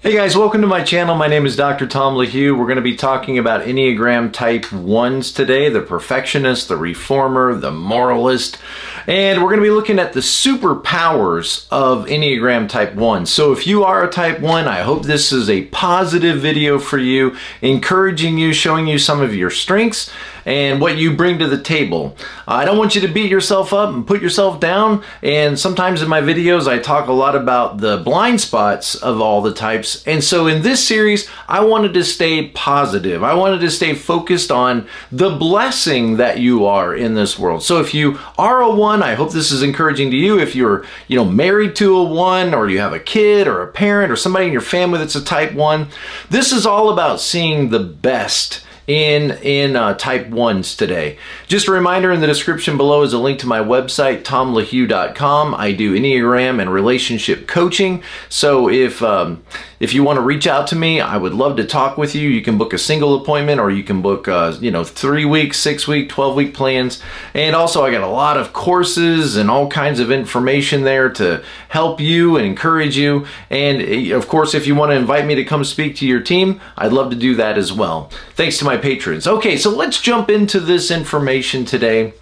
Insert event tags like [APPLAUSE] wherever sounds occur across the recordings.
Hey guys, welcome to my channel. My name is Dr. Tom LaHue. We're going to be talking about Enneagram Type 1s today, the perfectionist, the reformer, the moralist, and we're going to be looking at the superpowers of Enneagram Type 1. So if you are a Type 1, I hope this is a positive video for you, encouraging you, showing you some of your strengths and what you bring to the table. I don't want you to beat yourself up and put yourself down, and sometimes in my videos I talk a lot about the blind spots of all the types, and so in this series I wanted to stay positive. I wanted to stay focused on the blessing that you are in this world. So if you are a 1, I hope this is encouraging to you. If you're, you know, married to a 1 or you have a kid or a parent or somebody in your family that's a type 1, this is all about seeing the best in in uh, type 1s today. Just a reminder in the description below is a link to my website tomlahue.com. I do Enneagram and relationship coaching. So if um, if you want to reach out to me, I would love to talk with you. You can book a single appointment or you can book, uh, you know, three week, six week, 12 week plans. And also, I got a lot of courses and all kinds of information there to help you and encourage you. And eh, of course, if you want to invite me to come speak to your team, I'd love to do that as well. Thanks to my patrons. Okay, so let's jump into this information today.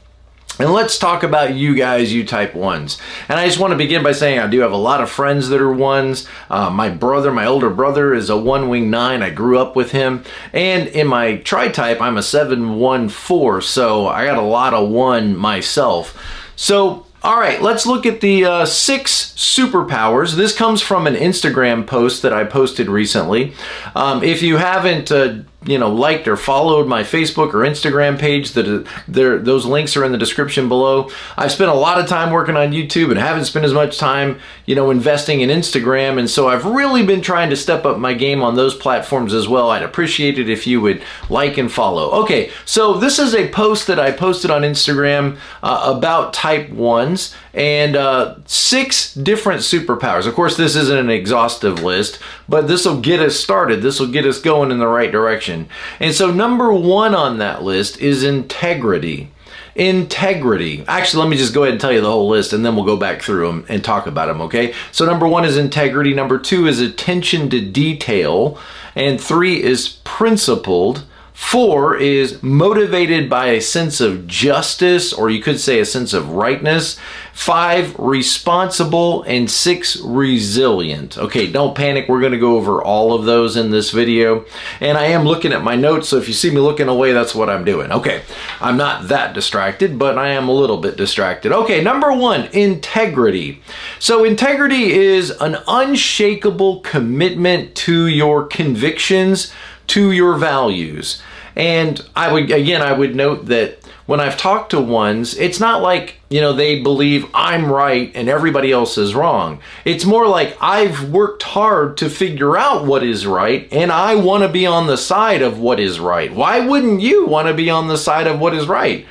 And let's talk about you guys, you type ones. And I just want to begin by saying I do have a lot of friends that are ones. Uh, my brother, my older brother, is a one wing nine. I grew up with him. And in my tri type, I'm a seven one four. So I got a lot of one myself. So all right, let's look at the uh, six superpowers. This comes from an Instagram post that I posted recently. Um, if you haven't uh, you know liked or followed my Facebook or Instagram page, that there those links are in the description below. I've spent a lot of time working on YouTube and haven't spent as much time you know investing in Instagram, and so I've really been trying to step up my game on those platforms as well. I'd appreciate it if you would like and follow. Okay, so this is a post that I posted on Instagram uh, about Type Ones and uh, six different superpowers. Of course, this isn't an exhaustive list, but this will get us started. This will get us going in the right direction. And so, number one on that list is integrity. Integrity. Actually, let me just go ahead and tell you the whole list and then we'll go back through them and talk about them, okay? So, number one is integrity. Number two is attention to detail. And three is principled. Four is motivated by a sense of justice, or you could say a sense of rightness. Five, responsible. And six, resilient. Okay, don't panic. We're going to go over all of those in this video. And I am looking at my notes, so if you see me looking away, that's what I'm doing. Okay, I'm not that distracted, but I am a little bit distracted. Okay, number one, integrity. So, integrity is an unshakable commitment to your convictions to your values. And I would, again, I would note that when I've talked to ones, it's not like, you know, they believe I'm right and everybody else is wrong. It's more like I've worked hard to figure out what is right and I want to be on the side of what is right. Why wouldn't you want to be on the side of what is right?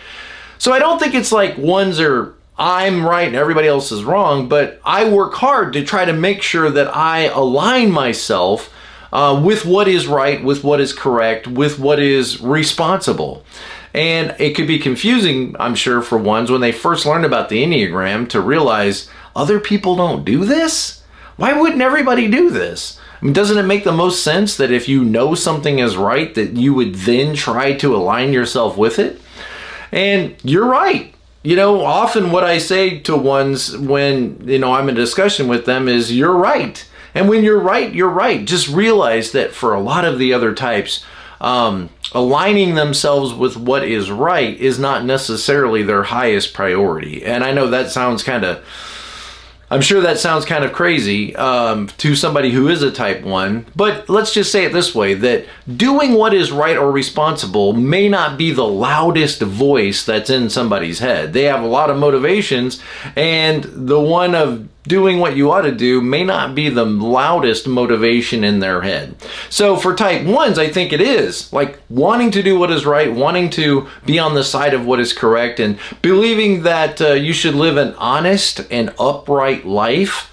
So I don't think it's like ones are I'm right and everybody else is wrong, but I work hard to try to make sure that I align myself uh, with what is right, with what is correct, with what is responsible. And it could be confusing, I'm sure, for ones when they first learn about the Enneagram to realize other people don't do this? Why wouldn't everybody do this? I mean, doesn't it make the most sense that if you know something is right, that you would then try to align yourself with it? And you're right. You know, often what I say to ones when, you know, I'm in discussion with them is, you're right. And when you're right, you're right. Just realize that for a lot of the other types, um, aligning themselves with what is right is not necessarily their highest priority. And I know that sounds kind of I'm sure that sounds kind of crazy um, to somebody who is a type 1, but let's just say it this way that doing what is right or responsible may not be the loudest voice that's in somebody's head. They have a lot of motivations, and the one of doing what you ought to do may not be the loudest motivation in their head. So for type ones, I think it is like wanting to do what is right, wanting to be on the side of what is correct, and believing that uh, you should live an honest and upright life.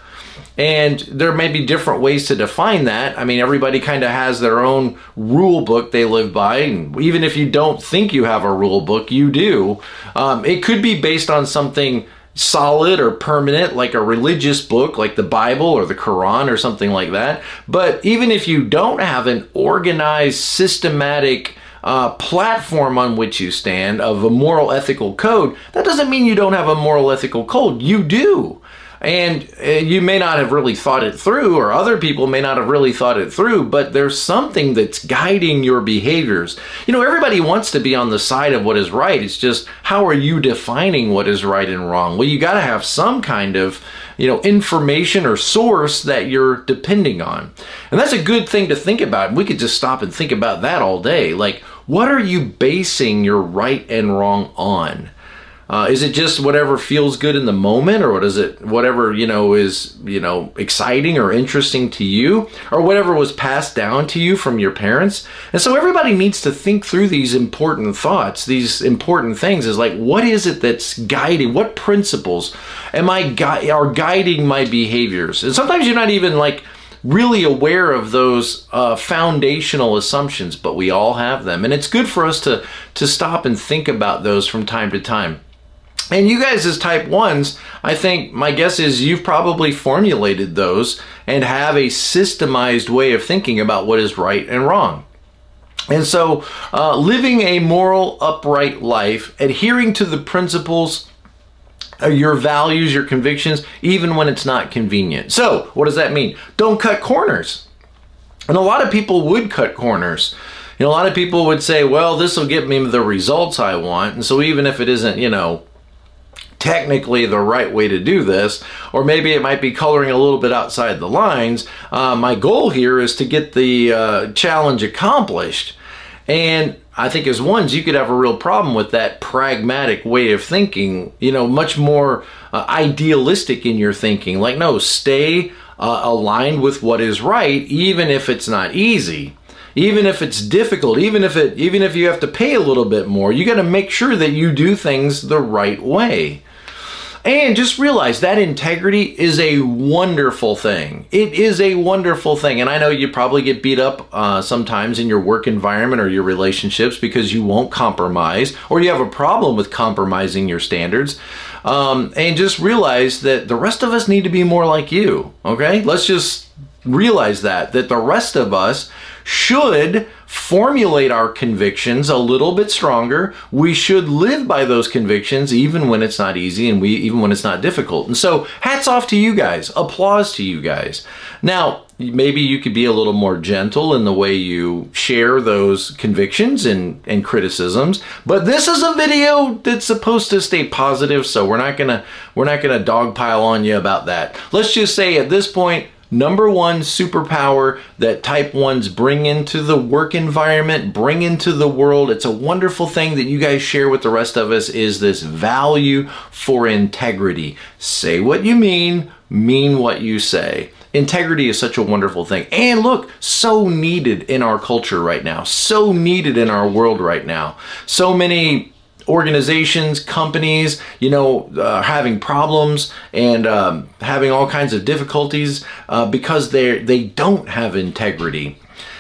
And there may be different ways to define that. I mean, everybody kind of has their own rule book they live by. And even if you don't think you have a rule book, you do. Um, it could be based on something solid or permanent like a religious book like the Bible or the Quran or something like that. But even if you don't have an organized, systematic uh, platform on which you stand of a moral ethical code, that doesn't mean you don't have a moral ethical code. You do. And uh, you may not have really thought it through, or other people may not have really thought it through, but there's something that's guiding your behaviors. You know, everybody wants to be on the side of what is right. It's just how are you defining what is right and wrong? Well, you got to have some kind of you know information or source that you're depending on and that's a good thing to think about we could just stop and think about that all day like what are you basing your right and wrong on uh, is it just whatever feels good in the moment, or what is it whatever you know is you know exciting or interesting to you, or whatever was passed down to you from your parents? And so everybody needs to think through these important thoughts, these important things. Is like, what is it that's guiding? What principles am I gui- are guiding my behaviors? And sometimes you're not even like really aware of those uh, foundational assumptions, but we all have them, and it's good for us to to stop and think about those from time to time. And you guys as type 1s, I think my guess is you've probably formulated those and have a systemized way of thinking about what is right and wrong. And so, uh, living a moral, upright life, adhering to the principles, uh, your values, your convictions, even when it's not convenient. So, what does that mean? Don't cut corners. And a lot of people would cut corners. You know, a lot of people would say, well, this will get me the results I want. And so, even if it isn't, you know, technically the right way to do this, or maybe it might be coloring a little bit outside the lines. Uh, my goal here is to get the uh, challenge accomplished. And I think as ones, you could have a real problem with that pragmatic way of thinking, you know, much more uh, idealistic in your thinking. Like, no, stay uh, aligned with what is right, even if it's not easy even if it's difficult even if it even if you have to pay a little bit more you got to make sure that you do things the right way and just realize that integrity is a wonderful thing. It is a wonderful thing. And I know you probably get beat up uh, sometimes in your work environment or your relationships because you won't compromise or you have a problem with compromising your standards. Um, and just realize that the rest of us need to be more like you. Okay? Let's just realize that, that the rest of us should formulate our convictions a little bit stronger. We should live by those convictions even when it's not easy and we even when it's not difficult. And so, hats off to you guys. Applause to you guys. Now, maybe you could be a little more gentle in the way you share those convictions and, and criticisms but this is a video that's supposed to stay positive so we're not gonna we're not gonna dogpile on you about that let's just say at this point number one superpower that type 1s bring into the work environment, bring into the world. It's a wonderful thing that you guys share with the rest of us is this value for integrity. Say what you mean, mean what you say. Integrity is such a wonderful thing. And look, so needed in our culture right now, so needed in our world right now. So many organizations, companies, you know, uh, having problems and um, having all kinds of difficulties uh, because they they don't have integrity.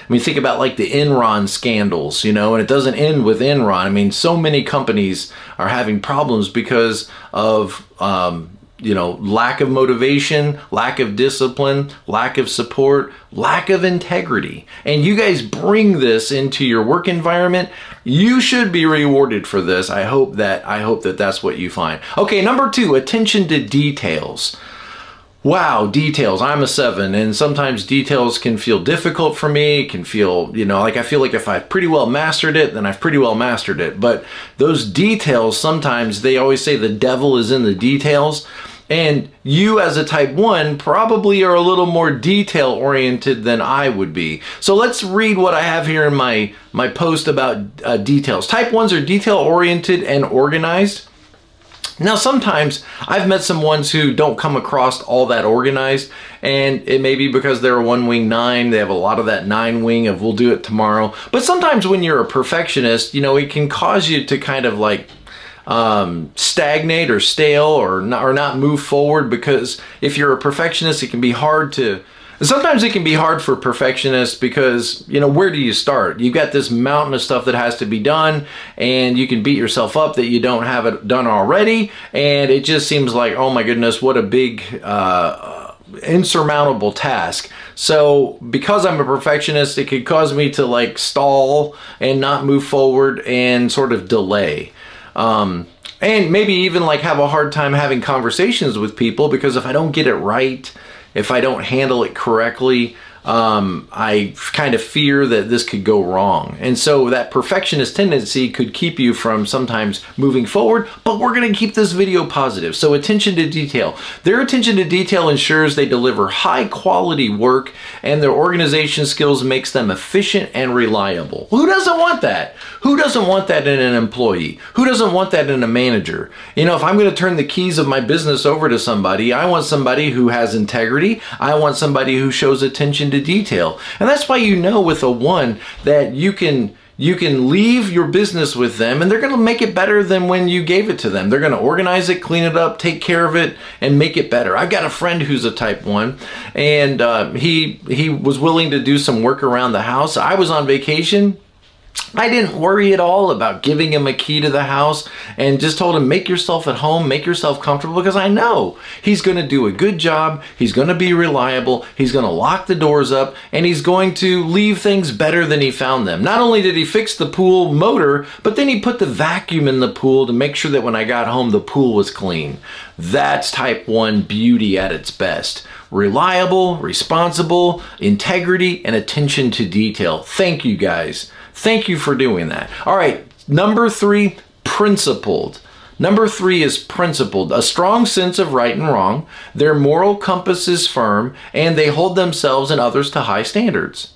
I mean, think about like the Enron scandals, you know, and it doesn't end with Enron. I mean, so many companies are having problems because of um, you know, lack of motivation, lack of discipline, lack of support, lack of integrity. And you guys bring this into your work environment. You should be rewarded for this. I hope that I hope that that's what you find. Okay, number 2, attention to details. Wow, details. I'm a 7 and sometimes details can feel difficult for me, can feel, you know, like I feel like if I've pretty well mastered it, then I've pretty well mastered it. But those details sometimes they always say the devil is in the details. And you, as a type 1, probably are a little more detail oriented than I would be. So let's read what I have here in my, my post about uh, details. Type 1s are detail oriented and organized. Now, sometimes I've met some ones who don't come across all that organized, and it may be because they're a one wing nine. They have a lot of that nine wing of we'll do it tomorrow. But sometimes when you're a perfectionist, you know, it can cause you to kind of like um, stagnate or stale or not, or not move forward because if you're a perfectionist, it can be hard to sometimes it can be hard for perfectionists because, you know, where do you start? You've got this mountain of stuff that has to be done, and you can beat yourself up that you don't have it done already. And it just seems like, oh my goodness, what a big, uh, insurmountable task. So, because I'm a perfectionist, it could cause me to like stall and not move forward and sort of delay. Um, and maybe even like have a hard time having conversations with people because if I don't get it right, if I don't handle it correctly, um, I kind of fear that this could go wrong. And so that perfectionist tendency could keep you from sometimes moving forward, but we're going to keep this video positive. So attention to detail. Their attention to detail ensures they deliver high quality work and their organization skills makes them efficient and reliable. Who doesn't want that? Who doesn't want that in an employee? Who doesn't want that in a manager? You know, if I'm going to turn the keys of my business over to somebody, I want somebody who has integrity. I want somebody who shows attention to detail. And that's why you know with a one that you can you can leave your business with them and they're going to make it better than when you gave it to them. They're going to organize it, clean it up, take care of it, and make it better. I've got a friend who's a type one, and uh, he he was willing to do some work around the house. I was on vacation. I didn't worry at all about giving him a key to the house and just told him, make yourself at home, make yourself comfortable because I know he's going to do a good job. He's going to be reliable. He's going to lock the doors up and he's going to leave things better than he found them. Not only did he fix the pool motor, but then he put the vacuum in the pool to make sure that when I got home, the pool was clean. That's type 1 beauty at its best. Reliable, responsible, integrity, and attention to detail. Thank you guys. Thank you for doing that. All right, number three, principled. Number three is principled, a strong sense of right and wrong. Their moral compass is firm, and they hold themselves and others to high standards.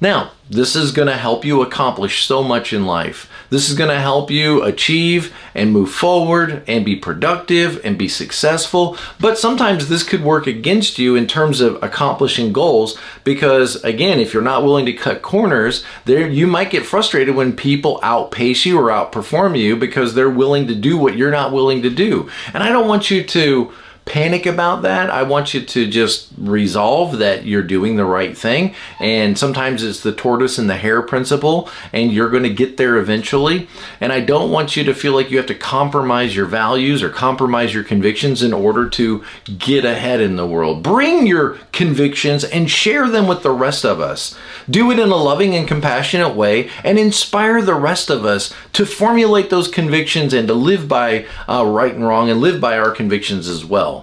Now, this is going to help you accomplish so much in life. This is going to help you achieve and move forward and be productive and be successful. But sometimes this could work against you in terms of accomplishing goals because again, if you're not willing to cut corners, there you might get frustrated when people outpace you or outperform you because they're willing to do what you're not willing to do. And I don't want you to panic about that. I want you to just resolve that you're doing the right thing. And sometimes it's the tortoise and the hare principle, and you're going to get there eventually. And I don't want you to feel like you have to compromise your values or compromise your convictions in order to get ahead in the world. Bring your convictions and share them with the rest of us. Do it in a loving and compassionate way and inspire the rest of us to formulate those convictions and to live by uh, right and wrong and live by our convictions as well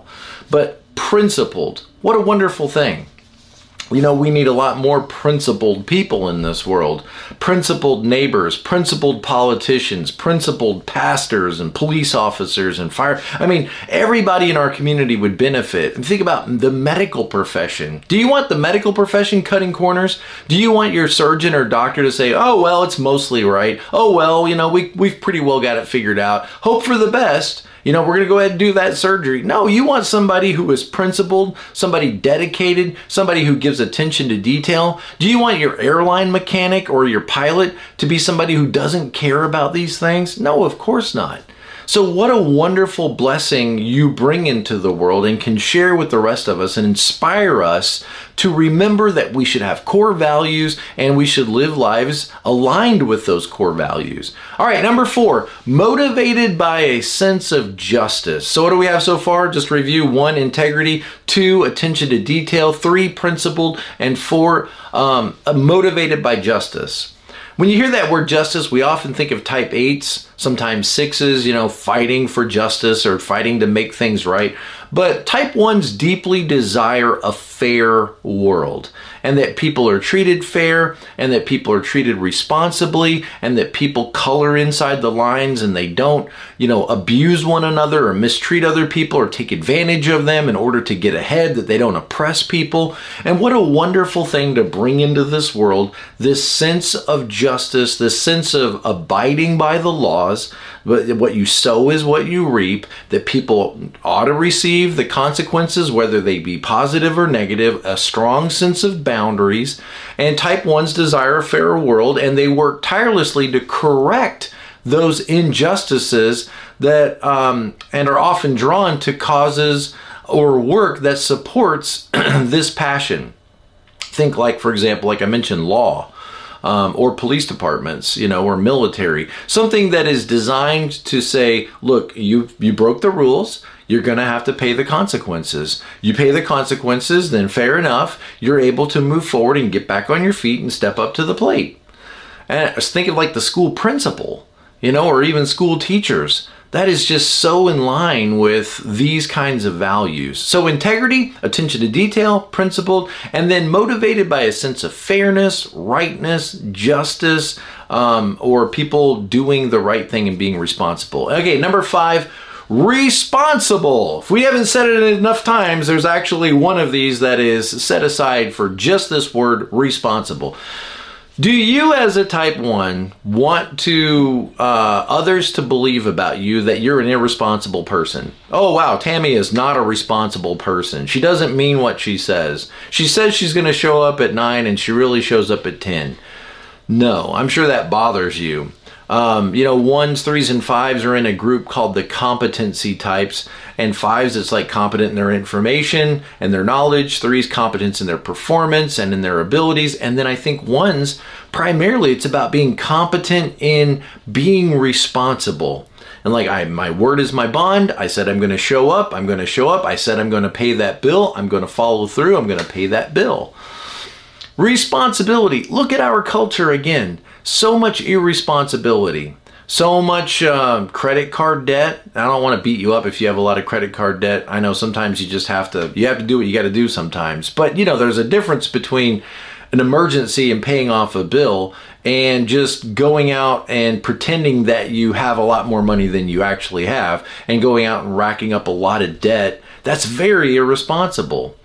but principled. What a wonderful thing. You know, we need a lot more principled people in this world. Principled neighbors, principled politicians, principled pastors and police officers and fire. I mean, everybody in our community would benefit. Think about the medical profession. Do you want the medical profession cutting corners? Do you want your surgeon or doctor to say, oh, well, it's mostly right. Oh, well, you know, we, we've pretty well got it figured out. Hope for the best you know, we're going to go ahead and do that surgery. No, you want somebody who is principled, somebody dedicated, somebody who gives attention to detail. Do you want your airline mechanic or your pilot to be somebody who doesn't care about these things? No, of course not. So, what a wonderful blessing you bring into the world and can share with the rest of us and inspire us to remember that we should have core values and we should live lives aligned with those core values. All right, number four, motivated by a sense of justice. So, what do we have so far? Just review one, integrity, two, attention to detail, three, principled, and four, um, motivated by justice. When you hear that word justice, we often think of type 8s, sometimes 6s, you know, fighting for justice or fighting to make things right. But type 1s deeply desire a fair world and that people are treated fair and that people are treated responsibly and that people color inside the lines and they don't, you know, abuse one another or mistreat other people or take advantage of them in order to get ahead, that they don't oppress people. And what a wonderful thing to bring into this world this sense of justice, this sense of abiding by the laws, but what you sow is what you reap, that people ought to receive the consequences, whether they be positive or negative, a strong sense of boundaries, and type 1s desire a fairer world, and they work tirelessly to correct those injustices that um, and are often drawn to causes or work that supports [CLEARS THROAT] this passion. think like, for example, like I mentioned, law. Um, or police departments, you know, or military, something that is designed to say, look, you you broke the rules, you're going to have to pay the consequences. You pay the consequences, then fair enough, you're able to move forward and get back on your feet and step up to the plate. And I was thinking like the school principal, you know, or even school teachers. That is just so in line with these kinds of values. So, integrity, attention to detail, principled, and then motivated by a sense of fairness, rightness, justice, um, or people doing the right thing and being responsible. Okay, number five, responsible. If we haven't said it enough times, there's actually one of these that is set aside for just this word responsible. Do you, as a type 1, want to uh, others to believe about you that you're an irresponsible person? Oh, wow, Tammy is not a responsible person. She doesn't mean what she says. She says she's going to show up at 9 and she really shows up at 10. No, I'm sure that bothers you. Um, you know, ones, threes, and fives are in a group called the competency types. And fives, it's like competent in their information and their knowledge. Threes, competence in their performance and in their abilities. And then I think ones, primarily, it's about being competent in being responsible. And like I, my word is my bond. I said I'm going to show up. I'm going to show up. I said I'm going to pay that bill. I'm going to follow through. I'm going to pay that bill. Responsibility. Look at our culture again so much irresponsibility, so much uh, credit card debt. I don't want to beat you up if you have a lot of credit card debt. I know sometimes you just have to, you have to do what you got to do sometimes. But you know, there's a difference between an emergency and paying off a bill and just going out and pretending that you have a lot more money than you actually have and going out and racking up a lot of debt. That's very irresponsible.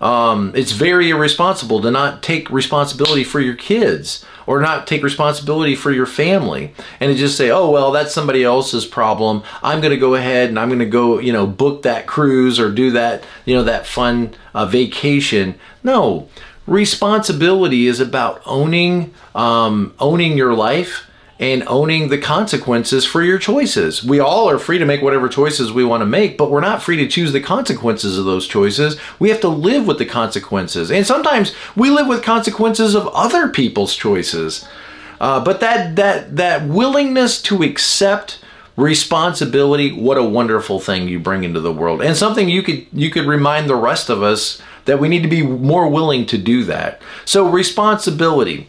Um, it's very irresponsible to not take responsibility for your kids or not take responsibility for your family and just say, oh, well, that's somebody else's problem. I'm going to go ahead and I'm going to go, you know, book that cruise or do that, you know, that fun uh, vacation. No, responsibility is about owning, um, owning your life and owning the consequences for your choices. We all are free to make whatever choices we want to make, but we're not free to choose the consequences of those choices. We have to live with the consequences. And sometimes we live with consequences of other people's choices. Uh, but that that that willingness to accept responsibility, what a wonderful thing you bring into the world. And something you could you could remind the rest of us that we need to be more willing to do that. So responsibility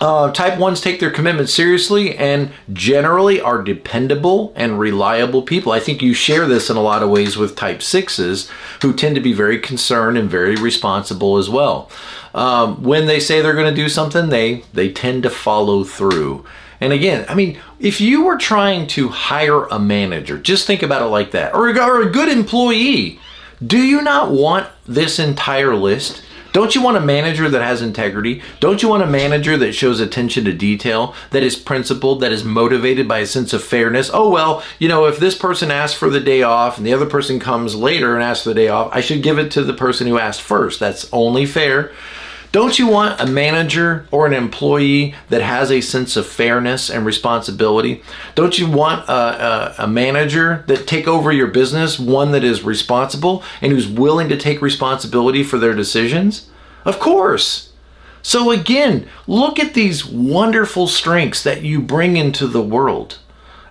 uh, type 1s take their commitment seriously and generally are dependable and reliable people. I think you share this in a lot of ways with type 6s who tend to be very concerned and very responsible as well. Um, when they say they're going to do something, they, they tend to follow through. And again, I mean, if you were trying to hire a manager, just think about it like that, or, or a good employee, do you not want this entire list? Don't you want a manager that has integrity? Don't you want a manager that shows attention to detail, that is principled, that is motivated by a sense of fairness? Oh, well, you know, if this person asks for the day off and the other person comes later and asks for the day off, I should give it to the person who asked first. That's only fair. Don't you want a manager or an employee that has a sense of fairness and responsibility? Don't you want a, a, a, manager that take over your business, one that is responsible and who's willing to take responsibility for their decisions? Of course. So again, look at these wonderful strengths that you bring into the world.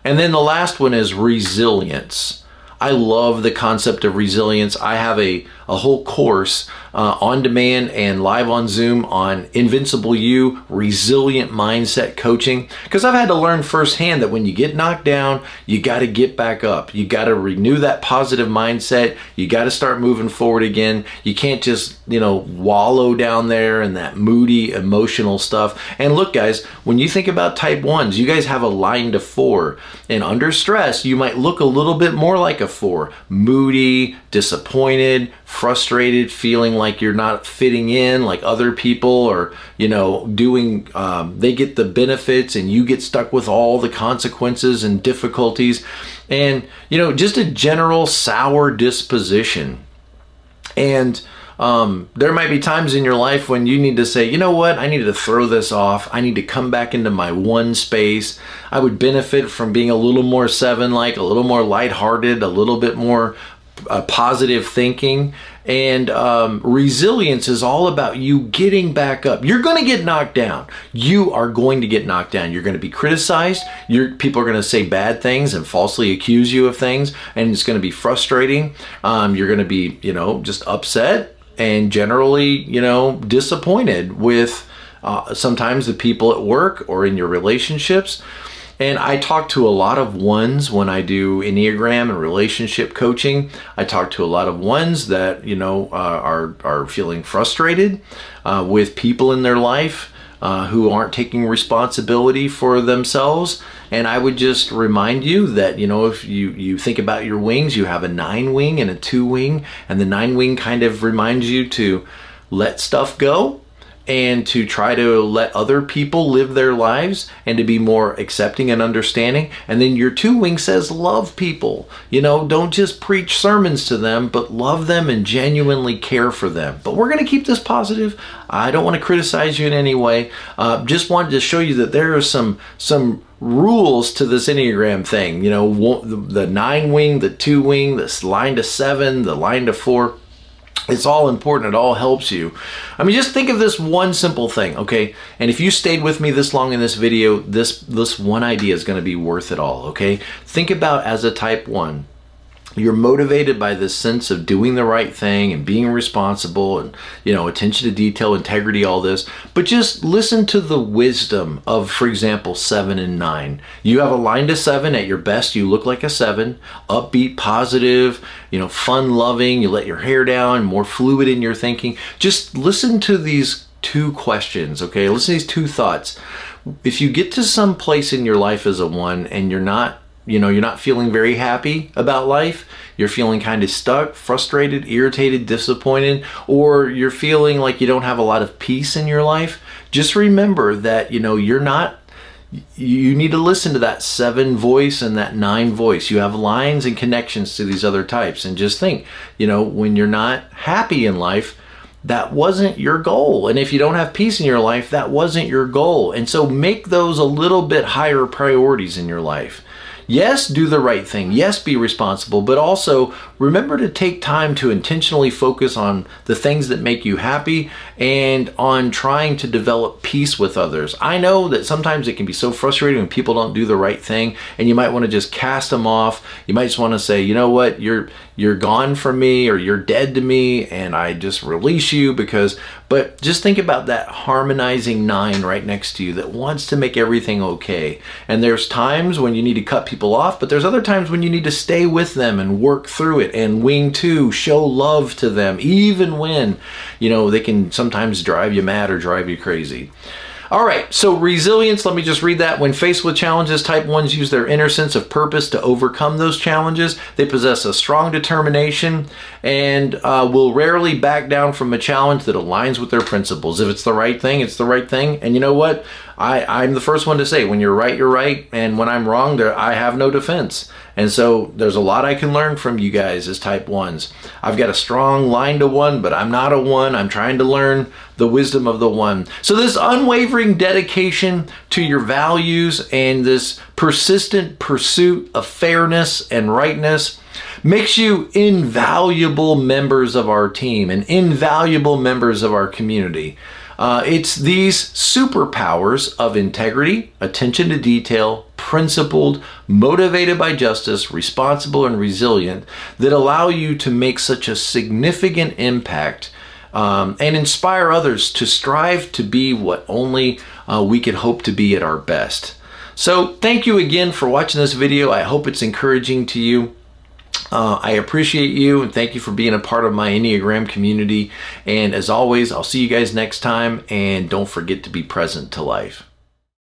And then the last one is resilience. I love the concept of resilience. I have a, a whole course uh, on demand and live on Zoom on Invincible You, resilient mindset coaching. Because I've had to learn firsthand that when you get knocked down, you got to get back up. You got to renew that positive mindset. You got to start moving forward again. You can't just, you know, wallow down there in that moody, emotional stuff. And look, guys, when you think about type ones, you guys have a line to four. And under stress, you might look a little bit more like a four moody, disappointed, frustrated, feeling like you're not fitting in like other people, or, you know, doing, um, they get the benefits and you get stuck with all the consequences and difficulties. And, you know, just a general sour disposition. And, um, there might be times in your life when you need to say, you know what, I need to throw this off. I need to come back into my one space. I would benefit from being a little more seven like, a little more lighthearted, a little bit more uh, positive thinking. And um, resilience is all about you getting back up. You're going to get knocked down. You are going to get knocked down. You're going to be criticized. Your people are going to say bad things and falsely accuse you of things, and it's going to be frustrating. Um, you're going to be, you know, just upset and generally, you know, disappointed with uh, sometimes the people at work or in your relationships. And I talk to a lot of ones when I do Enneagram and relationship coaching. I talk to a lot of ones that, you know, uh, are, are feeling frustrated uh, with people in their life uh, who aren't taking responsibility for themselves. And I would just remind you that, you know, if you, you think about your wings, you have a nine wing and a two wing, and the nine wing kind of reminds you to let stuff go and to try to let other people live their lives and to be more accepting and understanding. And then your two wing says love people. You know, don't just preach sermons to them, but love them and genuinely care for them. But we're going to keep this positive. I don't want to criticize you in any way. Uh, just wanted to show you that there are some some rules to this enneagram thing. You know, the, nine wing, the two wing, this line to seven, the line to four it's all important. It all helps you. I mean, just think of this one simple thing, okay? And if you stayed with me this long in this video, this, this one idea is going to be worth it all, okay? Think about as a type 1, you're motivated by this sense of doing the right thing and being responsible and you know attention to detail integrity all this. But just listen to the wisdom of for example 7 and 9 you have a line to 7 at your best you look like a 7 upbeat positive you know fun loving. You let your hair down more fluid in your thinking. Just listen to these two questions okay? Listen to these two thoughts. If you get to some place in your life as a 1 and you're not you know, you're not feeling very happy about life, you're feeling kind of stuck, frustrated, irritated, disappointed, or you're feeling like you don't have a lot of peace in your life, just remember that, you know, you're not you need to listen to that seven voice and that nine voice. You have lines and connections to these other types. And just think, you know, when you're not happy in life, that wasn't your goal. And if you don't have peace in your life, that wasn't your goal. And so make those a little bit higher priorities in your life. Yes, do the right thing. Yes, be responsible, but also remember to take time to intentionally focus on the things that make you happy and on trying to develop peace with others. I know that sometimes it can be so frustrating when people don't do the right thing and you might want to just cast them off. You might just want to say, "You know what? You're you're gone from me or you're dead to me and I just release you because but just think about that harmonizing nine right next to you that wants to make everything okay. And there's times when you need to cut people off, but there's other times when you need to stay with them and work through it and wing two, show love to them, even when, you know, they can sometimes drive you mad or drive you crazy. All right, so resilience, let me just read that. When faced with challenges, type 1s use their inner sense of purpose to overcome those challenges. They possess a strong determination and uh, will rarely back down from a challenge that aligns with their principles. If it's the right thing, it's the right thing. And you know what? I, I'm the first one to say when you're right, you're right. And when I'm wrong, there, I have no defense. And so there's a lot I can learn from you guys as type ones. I've got a strong line to one, but I'm not a one. I'm trying to learn the wisdom of the one. So this unwavering dedication to your values and this persistent pursuit of fairness and rightness makes you invaluable members of our team and invaluable members of our community. Uh, it's these superpowers of integrity, attention to detail, principled, motivated by justice, responsible, and resilient that allow you to make such a significant impact um, and inspire others to strive to be what only uh, we could hope to be at our best. So, thank you again for watching this video. I hope it's encouraging to you. Uh, I appreciate you and thank you for being a part of my Enneagram community. And as always, I'll see you guys next time. And don't forget to be present to life.